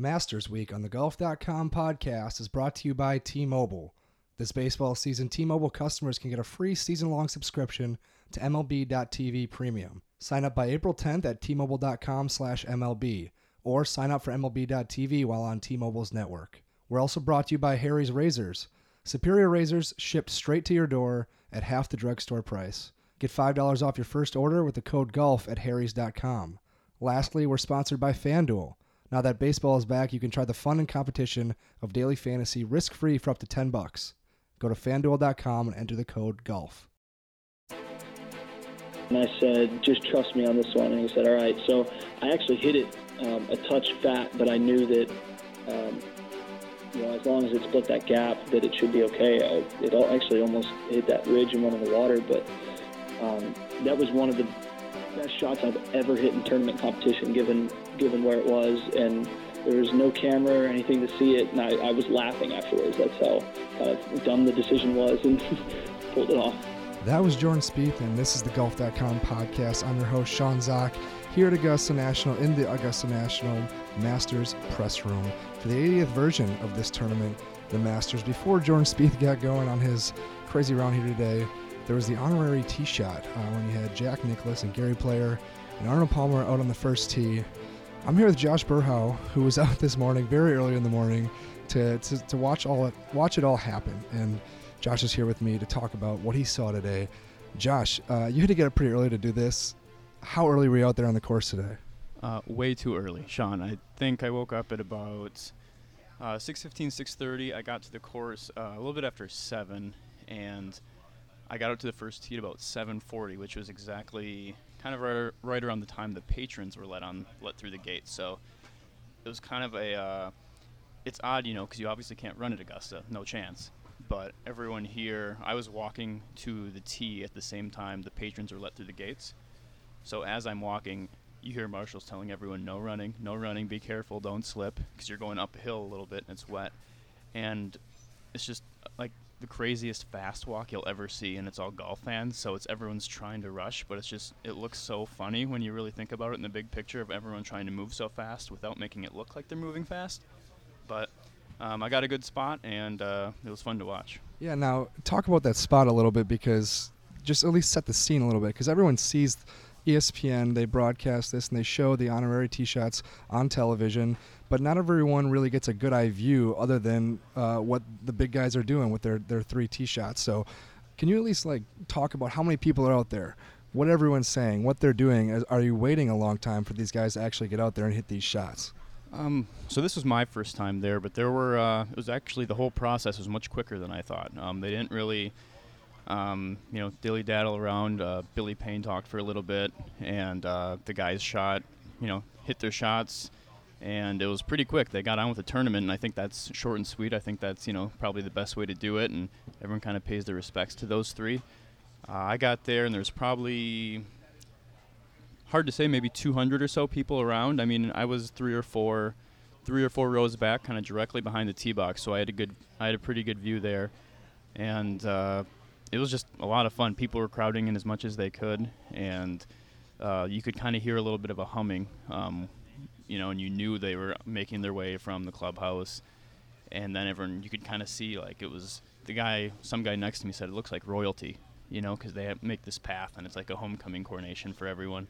Masters Week on the Golf.com podcast is brought to you by T Mobile. This baseball season, T Mobile customers can get a free season long subscription to MLB.tv Premium. Sign up by April 10th at tmobile.com slash MLB or sign up for MLB.tv while on T Mobile's network. We're also brought to you by Harry's Razors. Superior razors shipped straight to your door at half the drugstore price. Get $5 off your first order with the code GOLF at harrys.com. Lastly, we're sponsored by FanDuel. Now that baseball is back, you can try the fun and competition of daily fantasy risk-free for up to 10 bucks. Go to fanduel.com and enter the code GOLF. And I said, just trust me on this one. And he said, all right. So I actually hit it um, a touch fat, but I knew that, um, you know, as long as it split that gap, that it should be okay. I, it actually almost hit that ridge and went in the water, but um, that was one of the best shots I've ever hit in tournament competition, given given where it was, and there was no camera or anything to see it, and I, I was laughing afterwards. That's how kind of dumb the decision was, and pulled it off. That was Jordan Spieth, and this is the Golf.com podcast. I'm your host, Sean Zak, here at Augusta National in the Augusta National Masters press room for the 80th version of this tournament, the Masters. Before Jordan Spieth got going on his crazy round here today, there was the honorary tee shot uh, when you had Jack Nicklaus and Gary Player and Arnold Palmer out on the first tee. I'm here with Josh Berhow, who was out this morning, very early in the morning, to, to, to watch all it, watch it all happen. And Josh is here with me to talk about what he saw today. Josh, uh, you had to get up pretty early to do this. How early were you out there on the course today? Uh, way too early, Sean. I think I woke up at about uh, 6:15, 6:30. I got to the course uh, a little bit after seven, and I got out to the first tee at about 7:40, which was exactly kind of right, right around the time the patrons were let on let through the gate. So it was kind of a uh, it's odd, you know, because you obviously can't run at Augusta, no chance but everyone here, I was walking to the tee at the same time the patrons were let through the gates. So as I'm walking, you hear marshals telling everyone, no running, no running, be careful, don't slip, because you're going uphill a little bit and it's wet. And it's just like the craziest fast walk you'll ever see, and it's all golf fans, so it's everyone's trying to rush, but it's just, it looks so funny when you really think about it in the big picture of everyone trying to move so fast without making it look like they're moving fast. But um, I got a good spot, and uh, it was fun to watch. Yeah, now talk about that spot a little bit because just at least set the scene a little bit because everyone sees ESPN, they broadcast this and they show the honorary tee shots on television, but not everyone really gets a good eye view other than uh, what the big guys are doing with their, their three tee shots. So, can you at least like talk about how many people are out there? What everyone's saying, what they're doing. Are you waiting a long time for these guys to actually get out there and hit these shots? Um, so this was my first time there, but there were uh, it was actually the whole process was much quicker than I thought. Um, they didn't really, um, you know, dilly daddle around. Uh, Billy Payne talked for a little bit, and uh, the guys shot, you know, hit their shots, and it was pretty quick. They got on with the tournament, and I think that's short and sweet. I think that's you know probably the best way to do it, and everyone kind of pays their respects to those three. Uh, I got there, and there's probably hard to say, maybe 200 or so people around. I mean, I was three or four, three or four rows back, kind of directly behind the tee box, so I had a good, I had a pretty good view there, and uh, it was just a lot of fun. People were crowding in as much as they could, and uh, you could kind of hear a little bit of a humming, um, you know, and you knew they were making their way from the clubhouse, and then everyone, you could kind of see like it was the guy, some guy next to me said it looks like royalty, you know, because they make this path and it's like a homecoming coronation for everyone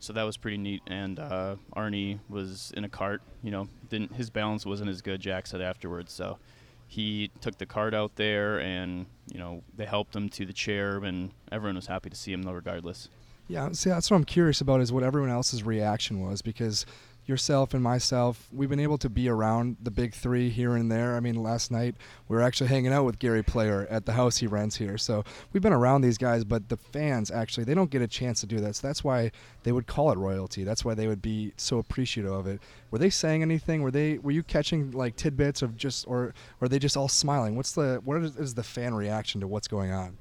so that was pretty neat. And uh, Arnie was in a cart. You know, didn't his balance wasn't as good. Jack said afterwards. So he took the cart out there, and you know they helped him to the chair, and everyone was happy to see him though, regardless. Yeah, see, that's what I'm curious about is what everyone else's reaction was because yourself and myself, we've been able to be around the big three here and there. I mean, last night we were actually hanging out with Gary Player at the house he rents here. So we've been around these guys, but the fans actually they don't get a chance to do that. So that's why they would call it royalty. That's why they would be so appreciative of it. Were they saying anything? Were they were you catching like tidbits of just or, are they just all smiling? What's the what is the fan reaction to what's going on?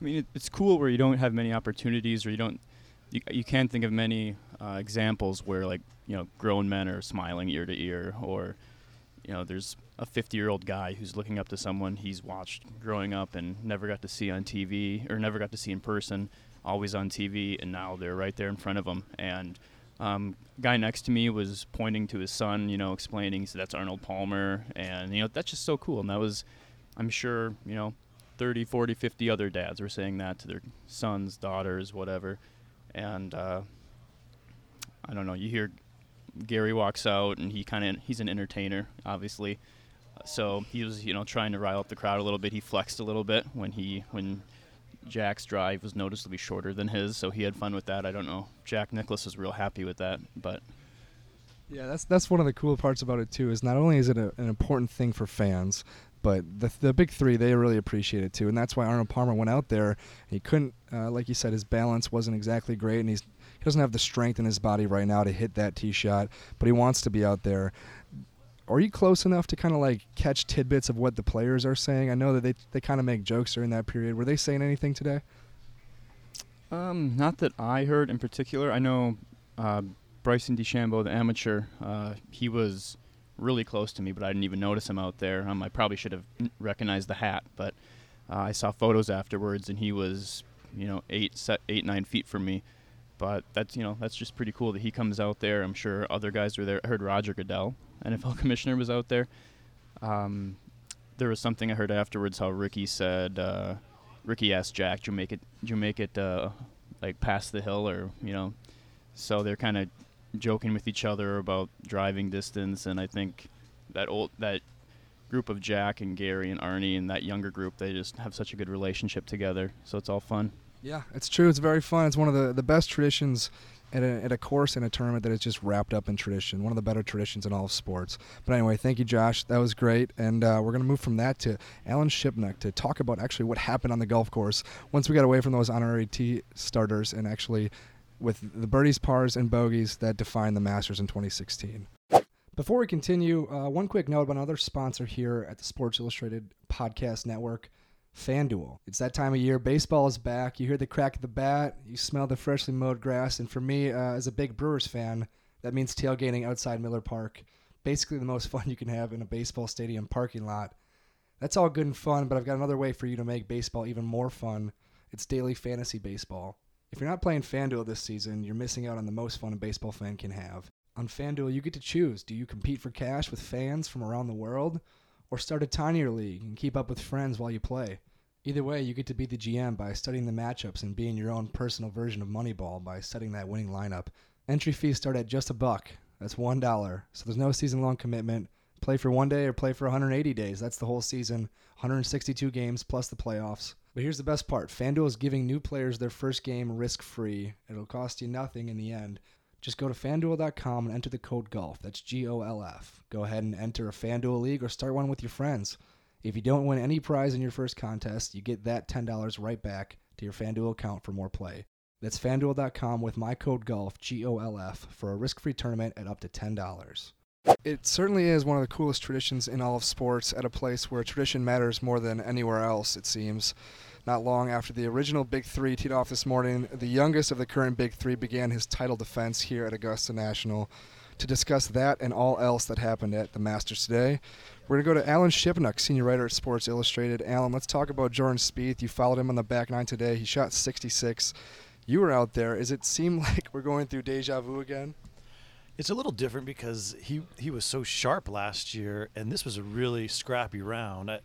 I mean, it's cool where you don't have many opportunities or you don't you, you can't think of many uh, examples where like you know grown men are smiling ear to ear or you know there's a 50 year old guy who's looking up to someone he's watched growing up and never got to see on TV or never got to see in person always on TV and now they're right there in front of him and Um, guy next to me was pointing to his son, you know, explaining so that's Arnold Palmer, and you know that's just so cool. And that was, I'm sure, you know, 30, 40, 50 other dads were saying that to their sons, daughters, whatever. And uh, I don't know. You hear Gary walks out, and he kind of he's an entertainer, obviously. So he was, you know, trying to rile up the crowd a little bit. He flexed a little bit when he when Jack's drive was noticeably shorter than his, so he had fun with that. I don't know. Jack Nicklaus was real happy with that, but yeah, that's that's one of the cool parts about it too. Is not only is it a, an important thing for fans, but the the big three they really appreciate it too, and that's why Arnold Palmer went out there. He couldn't, uh, like you said, his balance wasn't exactly great, and he's he doesn't have the strength in his body right now to hit that tee shot, but he wants to be out there. Are you close enough to kind of like catch tidbits of what the players are saying? I know that they they kind of make jokes during that period. Were they saying anything today? Um, not that I heard in particular. I know uh, Bryson DeChambeau, the amateur, uh, he was really close to me, but I didn't even notice him out there. Um, I probably should have recognized the hat, but uh, I saw photos afterwards, and he was, you know, eight, set, eight, nine feet from me. But that's, you know, that's just pretty cool that he comes out there. I'm sure other guys were there. I heard Roger Goodell, NFL commissioner, was out there. Um, there was something I heard afterwards how Rickie said, uh, Rickie asked Jack, "Do you make it? Did you make it uh, like past the hill, or you know?" So they're kind of joking with each other about driving distance, and I think that old that group of Jack and Gary and Arnie and that younger group, they just have such a good relationship together. So it's all fun. Yeah, it's true. It's very fun. It's one of the, the best traditions at a, at a course in a tournament that is just wrapped up in tradition. One of the better traditions in all of sports. But anyway, thank you, Josh. That was great. And uh, we're going to move from that to Alan Shipnuck to talk about actually what happened on the golf course once we got away from those honorary tee starters and actually with the birdies, pars, and bogeys that defined the Masters in 2016. Before we continue, uh, one quick note about another sponsor here at the Sports Illustrated Podcast Network. FanDuel. It's that time of year. Baseball is back. You hear the crack of the bat. You smell the freshly mowed grass. And for me, uh, as a big Brewers fan, that means tailgating outside Miller Park. Basically, the most fun you can have in a baseball stadium parking lot. That's all good and fun, but I've got another way for you to make baseball even more fun. It's daily fantasy baseball. If you're not playing FanDuel this season, you're missing out on the most fun a baseball fan can have. On FanDuel, you get to choose. Do you compete for cash with fans from around the world? Or start a tinier league and keep up with friends while you play. Either way, you get to be the GM by studying the matchups and being your own personal version of Moneyball by setting that winning lineup. Entry fees start at just a buck. That's one dollar. So there's no season-long commitment. Play for one day or play for 180 days. That's the whole season. 162 games plus the playoffs. But here's the best part FanDuel is giving new players their first game risk free. It'll cost you nothing in the end. Just go to fanduel.com and enter the code GOLF. That's G O L F. Go ahead and enter a FanDuel league or start one with your friends. If you don't win any prize in your first contest, you get that $10 right back to your FanDuel account for more play. That's fanduel.com with my code GOLF, G O L F, for a risk free tournament at up to $10. It certainly is one of the coolest traditions in all of sports at a place where tradition matters more than anywhere else, it seems. Not long after the original Big Three teed off this morning, the youngest of the current Big Three began his title defense here at Augusta National. To discuss that and all else that happened at the Masters today, we're going to go to Alan Shipnuck, senior writer at Sports Illustrated. Alan, let's talk about Jordan Spieth. You followed him on the back nine today. He shot 66. You were out there. Does it seem like we're going through deja vu again? It's a little different because he he was so sharp last year, and this was a really scrappy round. I,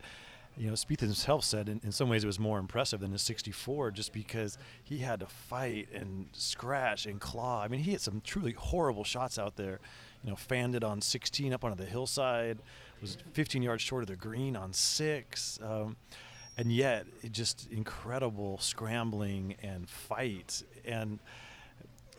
you know, Spieth himself said in, in some ways it was more impressive than his 64 just because he had to fight and scratch and claw. I mean, he hit some truly horrible shots out there. You know, fanned it on 16 up onto the hillside, was 15 yards short of the green on six. Um, and yet, it just incredible scrambling and fight. And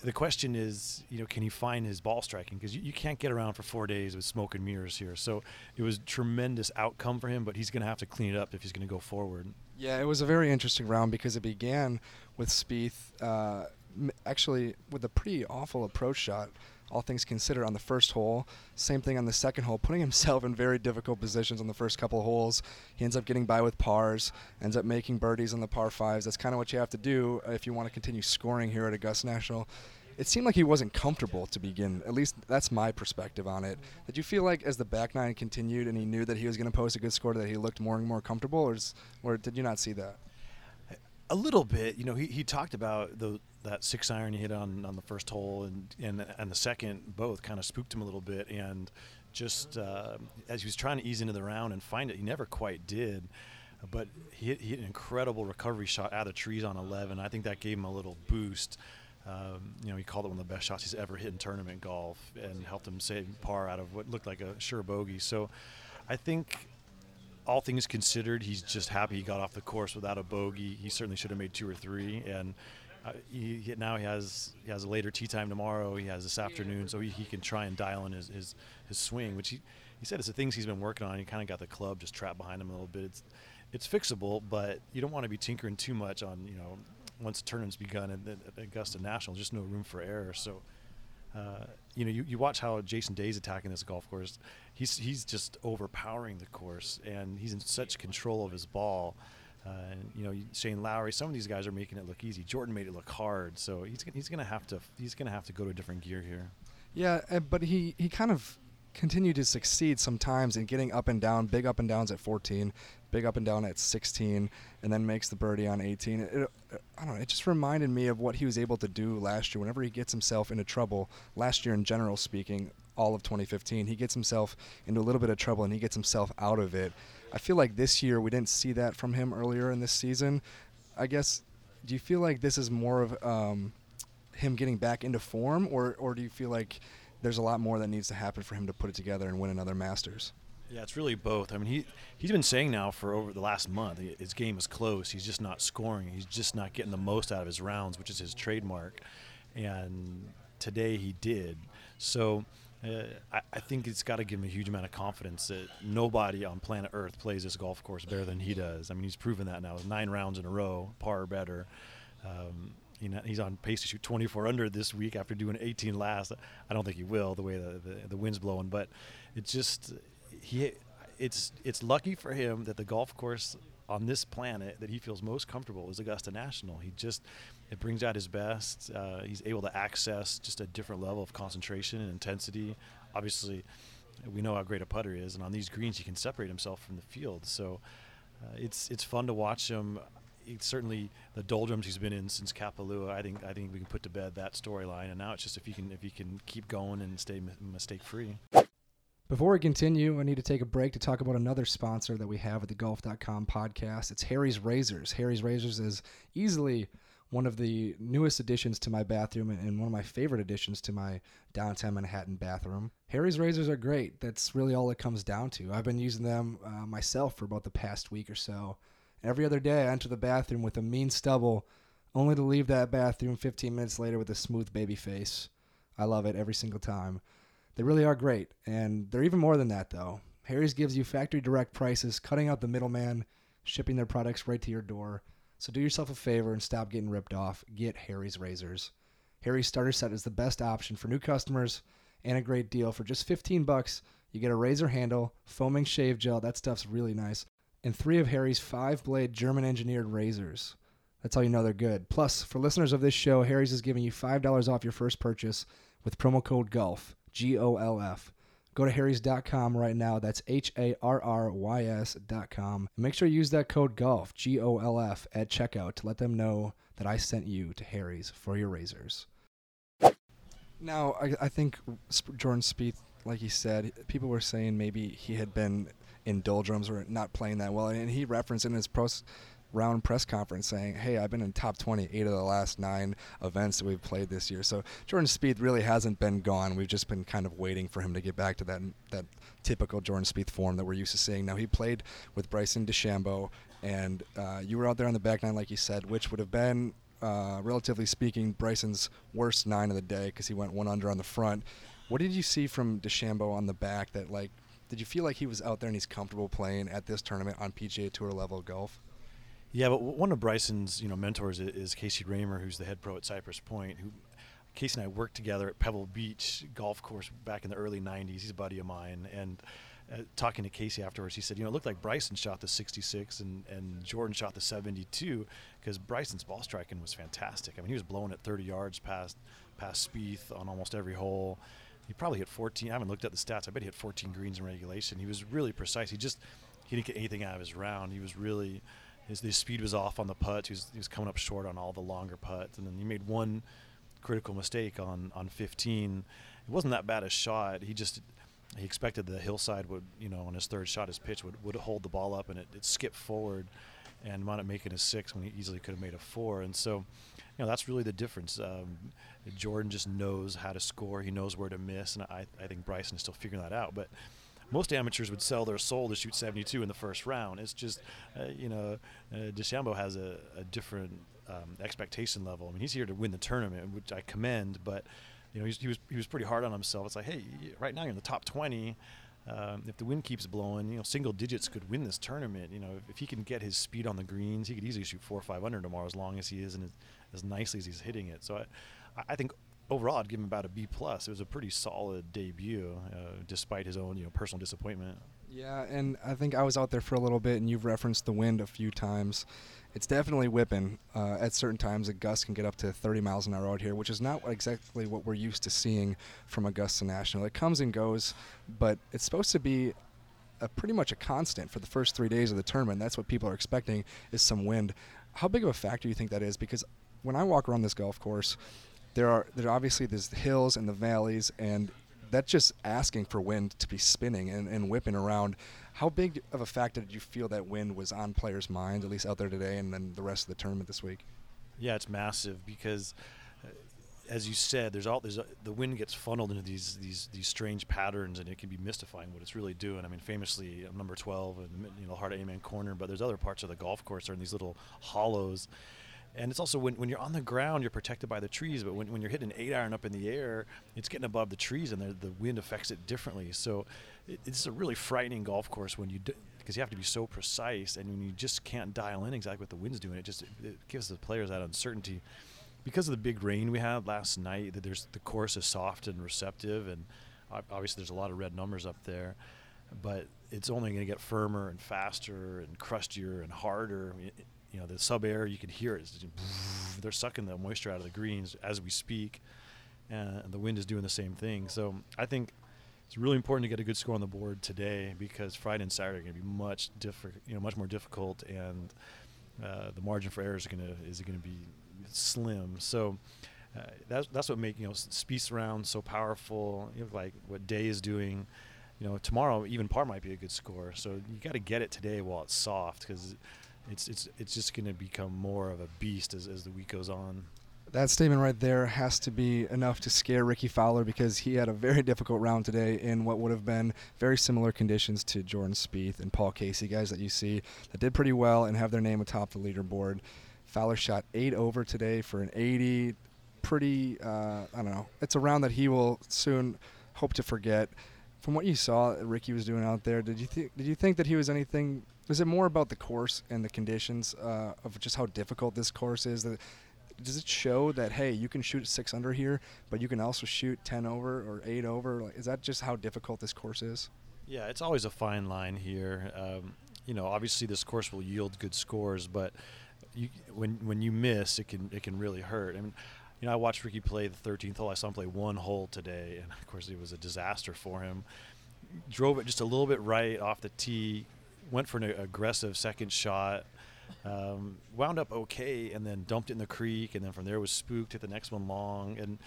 the question is, you know, can he find his ball striking? Because you, you, can't get around for four days with smoke and mirrors here. So it was tremendous outcome for him, but he's going to have to clean it up if he's going to go forward. Yeah, it was a very interesting round because it began with Spieth uh, actually with a pretty awful approach shot. All things considered, on the first hole, same thing on the second hole, putting himself in very difficult positions on the first couple of holes. He ends up getting by with pars, ends up making birdies on the par fives. That's kind of what you have to do uh, if you want to continue scoring here at Augusta National it seemed like he wasn't comfortable to begin. At least that's my perspective on it. Did you feel like as the back nine continued and he knew that he was going to post a good score that he looked more and more comfortable, or, or did you not see that? A little bit. You know, he, he talked about the that six iron he hit on, on the first hole and, and and the second both kind of spooked him a little bit and just uh, as he was trying to ease into the round and find it, he never quite did. But he hit, he hit an incredible recovery shot out of the trees on 11. I think that gave him a little boost. Um, you know, he called it one of the best shots he's ever hit in tournament golf and helped him save par out of what looked like a sure bogey. So I think all things considered, he's just happy he got off the course without a bogey. He certainly should have made two or three, and uh, he, he, now he has he has a later tee time tomorrow. He has this afternoon, so he, he can try and dial in his, his, his swing, which he, he said it's the things he's been working on. He kind of got the club just trapped behind him a little bit. It's it's fixable, but you don't want to be tinkering too much on you know once the tournament's begun at, at Augusta National. There's just no room for error. So. Uh, you know, you, you watch how Jason Day's attacking this golf course. He's he's just overpowering the course, and he's in such control of his ball. Uh, and you know, Shane Lowry, some of these guys are making it look easy. Jordan made it look hard, so he's he's gonna have to he's gonna have to go to a different gear here. Yeah, uh, but he he kind of continued to succeed sometimes in getting up and down, big up and downs at 14, big up and down at 16, and then makes the birdie on 18. It, it, I don't know. It just reminded me of what he was able to do last year. Whenever he gets himself into trouble, last year in general speaking, all of 2015, he gets himself into a little bit of trouble and he gets himself out of it. I feel like this year we didn't see that from him earlier in this season. I guess. Do you feel like this is more of um, him getting back into form, or or do you feel like there's a lot more that needs to happen for him to put it together and win another Masters? Yeah, it's really both. I mean, he he's been saying now for over the last month his game is close. He's just not scoring. He's just not getting the most out of his rounds, which is his trademark. And today he did. So uh, I, I, think it's got to give him a huge amount of confidence that nobody on planet Earth plays this golf course better than he does. I mean, he's proven that now. Nine rounds in a row, par better. Um, he's on pace to shoot 24 under this week after doing 18 last. I don't think he will the way the, the, the wind's blowing, but it's just he it's it's lucky for him that the golf course on this planet that he feels most comfortable is Augusta National. He just it brings out his best. Uh, he's able to access just a different level of concentration and intensity. Obviously, we know how great a putter is, and on these greens he can separate himself from the field. So uh, it's it's fun to watch him. It's certainly the doldrums he's been in since Kapalua. I think I think we can put to bed that storyline, and now it's just if he can if he can keep going and stay mistake free. Before we continue, I need to take a break to talk about another sponsor that we have at the golf.com podcast. It's Harry's Razors. Harry's Razors is easily one of the newest additions to my bathroom and one of my favorite additions to my downtown Manhattan bathroom. Harry's razors are great. That's really all it comes down to. I've been using them uh, myself for about the past week or so. Every other day, I enter the bathroom with a mean stubble, only to leave that bathroom 15 minutes later with a smooth baby face. I love it every single time. They really are great, and they're even more than that, though. Harry's gives you factory direct prices, cutting out the middleman, shipping their products right to your door. So do yourself a favor and stop getting ripped off. Get Harry's razors. Harry's starter set is the best option for new customers and a great deal. For just 15 bucks, you get a razor handle, foaming shave gel, that stuff's really nice, and three of Harry's five-blade German engineered razors. That's how you know they're good. Plus, for listeners of this show, Harry's is giving you $5 off your first purchase with promo code GOLF. G O L F. Go to harrys.com right now. That's H A R R Y S.com. Make sure you use that code GOLF, G O L F, at checkout to let them know that I sent you to Harry's for your razors. Now, I, I think Jordan Spieth, like he said, people were saying maybe he had been in doldrums or not playing that well. And he referenced in his pros round press conference saying, "Hey, I've been in top 20 eight of the last nine events that we've played this year." So Jordan Spieth really hasn't been gone. We've just been kind of waiting for him to get back to that that typical Jordan Spieth form that we're used to seeing. Now he played with Bryson DeChambeau, and uh, you were out there on the back nine, like you said, which would have been. Uh, relatively speaking, Bryson's worst nine of the day because he went one under on the front. What did you see from DeChambeau on the back that like did you feel like he was out there and he's comfortable playing at this tournament on PGA Tour level golf? Yeah, but one of Bryson's you know mentors is Casey Reamer, who's the head pro at Cypress Point. Who Casey and I worked together at Pebble Beach golf course back in the early '90s. He's a buddy of mine, and uh, talking to Casey afterwards, he said, you know, it looked like Bryson shot the 66 and, and Jordan shot the 72 because Bryson's ball striking was fantastic. I mean, he was blowing at 30 yards past past Spieth on almost every hole. He probably hit 14. I haven't looked at the stats. I bet he hit 14 greens in regulation. He was really precise. He just he didn't get anything out of his round. He was really his, his speed was off on the putts. He was, he was coming up short on all the longer putts, and then he made one critical mistake on on 15. It wasn't that bad a shot. He just he expected the hillside would you know on his third shot his pitch would, would hold the ball up and it, it skipped forward and wound up making a six when he easily could have made a four. And so, you know, that's really the difference. Um, Jordan just knows how to score. He knows where to miss, and I, I think Bryson is still figuring that out. But most amateurs would sell their soul to shoot 72 in the first round. It's just, uh, you know, uh, DeChambeau has a, a different um, expectation level. I mean, he's here to win the tournament, which I commend, but you know, he was he was pretty hard on himself. It's like, hey, right now you're in the top 20. Um, if the wind keeps blowing, you know, single digits could win this tournament. You know, if, if, he can get his speed on the greens, he could easily shoot four or five under tomorrow, as long as he is and as, as nicely as he's hitting it. So I, I think overall, I'd give him about a B plus. It was a pretty solid debut, uh, despite his own you know personal disappointment. Yeah, and I think I was out there for a little bit, and you've referenced the wind a few times. It's definitely whipping. Uh, at certain times, a gust can get up to 30 miles an hour out here, which is not exactly what we're used to seeing from Augusta National. It comes and goes, but it's supposed to be a pretty much a constant for the first three days of the tournament. That's what people are expecting is some wind. How big of a factor do you think that is? Because when I walk around this golf course, there are there obviously there's the hills and the valleys, and that's just asking for wind to be spinning and, and whipping around. How big of a factor did you feel that wind was on players' minds, at least out there today, and then the rest of the tournament this week? Yeah, it's massive because, uh, as you said, there's all there's a, the wind gets funneled into these these these strange patterns, and it can be mystifying what it's really doing. I mean, famously, uh, number 12 and you know, of Amen corner, but there's other parts of the golf course are in these little hollows and it's also when, when you're on the ground, you're protected by the trees. But when, when you're hitting an eight iron up in the air, it's getting above the trees, and the wind affects it differently. So it, it's a really frightening golf course when you because you have to be so precise, and when you just can't dial in exactly what the wind's doing, it just it gives the players that uncertainty. Because of the big rain we had last night, that there's the course is soft and receptive, and obviously there's a lot of red numbers up there, but it's only going to get firmer and faster and crustier and harder. You know the sub air you can hear it. They're sucking the moisture out of the greens as we speak and the wind is doing the same thing. So i think it's really important to get a good score on the board today because friday and saturday are going to be much different you know much more difficult and uh, the margin for error is going to is going to be slim. So uh, that's that's what makes you know Spieth's round so powerful you know, like what day is doing. You know tomorrow even par might be a good score. So you got to get it today while it's soft because it's it's it's just going to become more of a beast as, as the week goes on. That statement right there has to be enough to scare Rickie Fowler because he had a very difficult round today in what would have been very similar conditions to Jordan Spieth and Paul Casey, guys that you see that did pretty well and have their name atop the leaderboard. Fowler shot eight over today for an 80. Pretty, uh, I don't know. It's a round that he will soon hope to forget. From what you saw, Rickie was doing out there. Did you th- did you think that he was anything is it more about the course and the conditions uh, of just how difficult this course is? That does it show that hey, you can shoot six under here, but you can also shoot ten over or eight over? Like, is that just how difficult this course is? Yeah, it's always a fine line here. Um, you know, obviously this course will yield good scores, but you, when when you miss, it can it can really hurt. I mean, you know, I watched Rickie play the 13th hole. I saw him play one hole today, and of course, it was a disaster for him. Drove it just a little bit right off the tee, went for an aggressive second shot. Um, wound up okay, and then dumped it in the creek, and then from there was spooked. Hit the next one long, and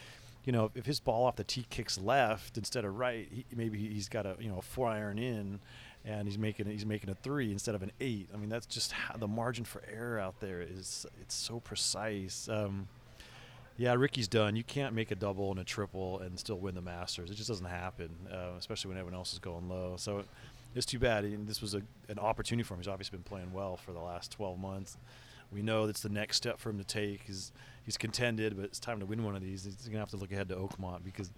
you know if his ball off the tee kicks left instead of right, he, maybe he's got a you know a four iron in, and he's making he's making a three instead of an eight. I mean that's just how the margin for error out there is. It's so precise. Um, yeah, Rickie's done. You can't make a double and a triple and still win the Masters. It just doesn't happen, uh, especially when everyone else is going low. So it's too bad. And this was a, an opportunity for him. He's obviously been playing well for the last 12 months. We know that's the next step for him to take. He's he's contended, but it's time to win one of these. He's gonna have to look ahead to Oakmont because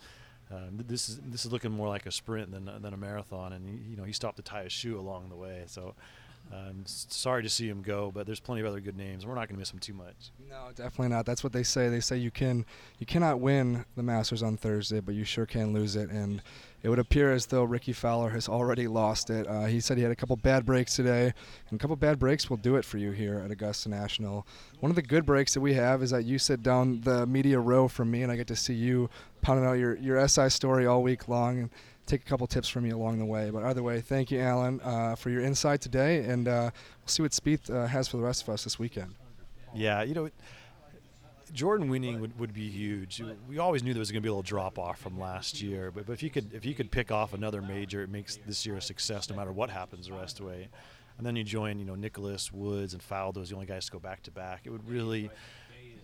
um, this is this is looking more like a sprint than than a marathon. And he, you know he stopped to tie his shoe along the way. So I'm sorry to see him go, but there's plenty of other good names. We're not going to miss him too much. No, definitely not. That's what they say. They say you can you cannot win the Masters on Thursday, but you sure can lose it. And it would appear as though Rickie Fowler has already lost it. Uh, he said he had a couple bad breaks today, and a couple bad breaks will do it for you here at Augusta National. One of the good breaks that we have is that you sit down the media row from me, and I get to see you pounding out your, your SI story all week long. Take a couple tips from you along the way. But either way, thank you, Alan, uh, for your insight today, and uh, we'll see what Spieth uh, has for the rest of us this weekend. Yeah, you know, Jordan winning would, would be huge. We always knew there was going to be a little drop off from last year, but, but if you could if you could pick off another major, it makes this year a success no matter what happens the rest of the way. And then you join, you know, Nicklaus Woods, and Faldo as the only guys to go back to back. It would really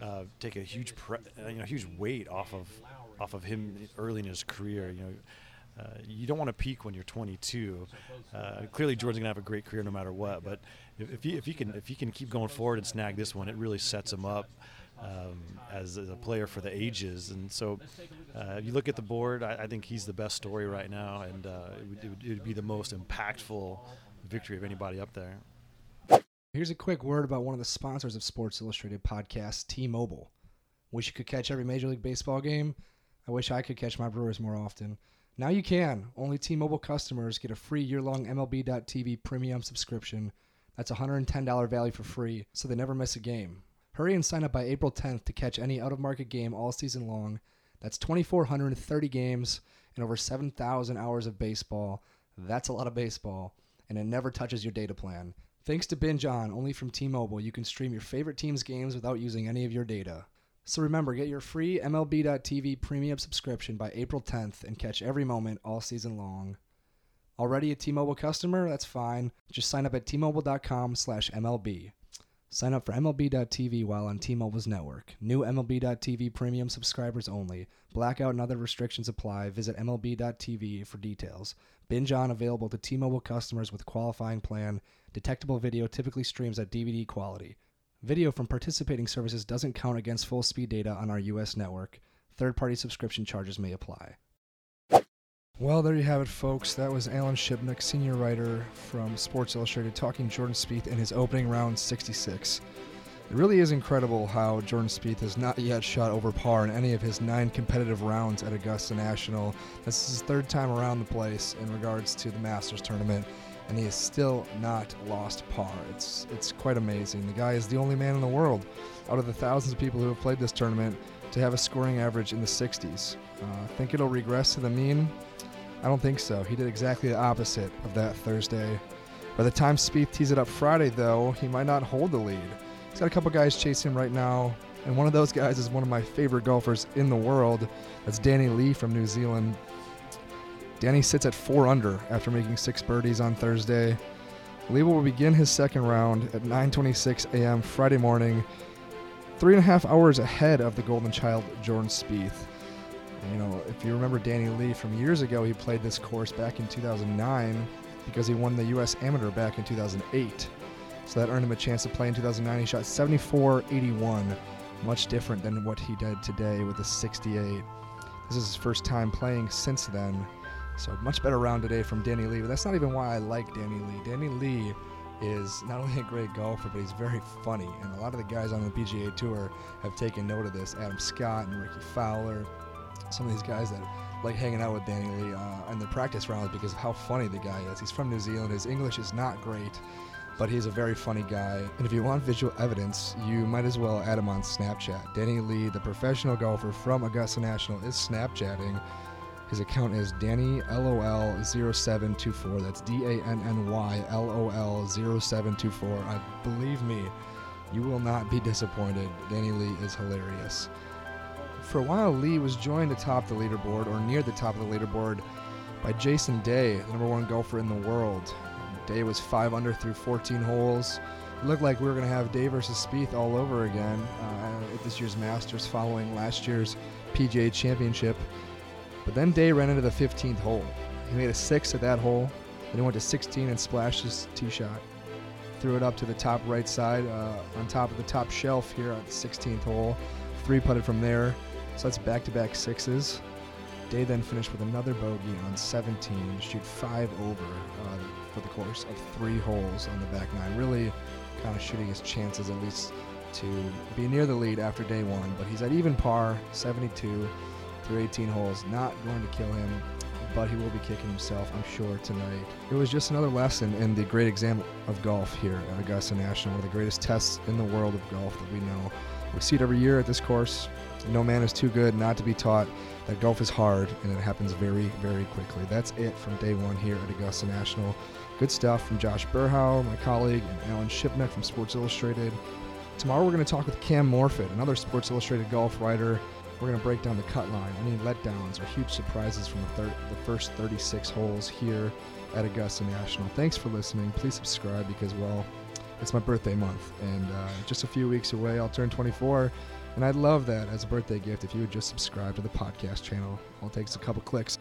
uh, take a huge, pre- you know, huge weight off of off of him early in his career. You know, uh, you don't want to peak when you're 22. Uh, clearly, Jordan's gonna have a great career no matter what. But if, if, he, if he can if he can keep going forward and snag this one, it really sets him up um, as, a player for the ages. And so, uh, you look at the board, I, I, think he's the best story right now, and uh, it would, it, would, it, would, be the most impactful victory of anybody up there. Here's a quick word about one of the sponsors of Sports Illustrated podcast, T-Mobile. Wish you could catch every Major League Baseball game. I wish I could catch my Brewers more often. Now you can. Only T-Mobile customers get a free year-long MLB.tv premium subscription. That's $110 value for free, so they never miss a game. Hurry and sign up by April 10th to catch any out of market game all season long. That's 2,430 games and over 7,000 hours of baseball. That's a lot of baseball, and it never touches your data plan. Thanks to Binge On, only from T Mobile, you can stream your favorite team's games without using any of your data. So remember, get your free MLB.tv premium subscription by April 10th and catch every moment all season long. Already a T-Mobile customer? That's fine. Just sign up at T-Mobile.com/MLB. Sign up for MLB.tv while on T-Mobile's network. New MLB.tv premium subscribers only. Blackout and other restrictions apply. Visit MLB.tv for details. Binge on available to T-Mobile customers with qualifying plan. Detectable video typically streams at DVD quality. Video from participating services doesn't count against full speed data on our U.S. network. Third-party subscription charges may apply. Well, there you have it, folks. That was Alan Shipnuck, senior writer from Sports Illustrated, talking Jordan Spieth in his opening round 66. It really is incredible how Jordan Spieth has not yet shot over par in any of his nine competitive rounds at Augusta National. This is his third time around the place in regards to the Masters tournament, and he has still not lost par. It's it's quite amazing. The guy is the only man in the world, out of the thousands of people who have played this tournament, to have a scoring average in the 60s. Uh, think it'll regress to the mean? I don't think so. He did exactly the opposite of that Thursday. By the time Spieth tees it up Friday, though, he might not hold the lead. He's got a couple guys chasing him right now, and one of those guys is one of my favorite golfers in the world. That's Danny Lee from New Zealand. Danny sits at four under after making six birdies on Thursday. Lee will begin his second round at 9:26 a.m. Friday morning, three and a half hours ahead of the Golden Child Jordan Spieth. You know, if you remember Danny Lee from years ago, he played this course back in 2009 because he won the U.S. Amateur back in 2008. So that earned him a chance to play in 2009. He shot 74-81, much different than what he did today with a 68. This is his first time playing since then. So much better round today from Danny Lee. But that's not even why I like Danny Lee. Danny Lee is not only a great golfer, but he's very funny. And a lot of the guys on the PGA Tour have taken note of this. Adam Scott and Rickie Fowler, some of these guys that like hanging out with Danny Lee uh, in the practice rounds because of how funny the guy is. He's from New Zealand. His English is not great, but he's a very funny guy. And if you want visual evidence, you might as well add him on Snapchat. Danny Lee, the professional golfer from Augusta National, is Snapchatting. His account is Danny LOL0724. That's D A N N Y LOL 0724. I believe me, you will not be disappointed. Danny Lee is hilarious. For a while, Lee was joined atop the leaderboard, or near the top of the leaderboard, by Jason Day, the number one golfer in the world. Day was 5 under through 14 holes. It looked like we were going to have Day versus Spieth all over again uh, at this year's Masters following last year's PGA Championship. But then Day ran into the 15th hole. He made a 6 at that hole. Then he went to 16 and splashed his tee shot. Threw it up to the top right side uh, on top of the top shelf here at the 16th hole. Three putted from there. So that's back to back sixes. Day then finished with another bogey on 17, shoot five over uh, for the course of three holes on the back nine. Really kind of shooting his chances at least to be near the lead after day one. But he's at even par, 72 through 18 holes. Not going to kill him, but he will be kicking himself, I'm sure, tonight. It was just another lesson in the great exam of golf here at Augusta National, one of the greatest tests in the world of golf that we know We see it every year at this course. No man is too good not to be taught that golf is hard and it happens very, very quickly. That's it from day one here at Augusta National. Good stuff from Josh Berhow, my colleague, and Alan Shipnuck from Sports Illustrated. Tomorrow we're going to talk with Cam Morfit, another Sports Illustrated golf writer. We're going to break down the cut line, any letdowns or huge surprises from the, thir- the first 36 holes here at Augusta National. Thanks for listening. Please subscribe because, well, it's my birthday month, and uh, just a few weeks away, I'll turn 24. And I'd love that as a birthday gift if you would just subscribe to the podcast channel. All it takes a couple clicks.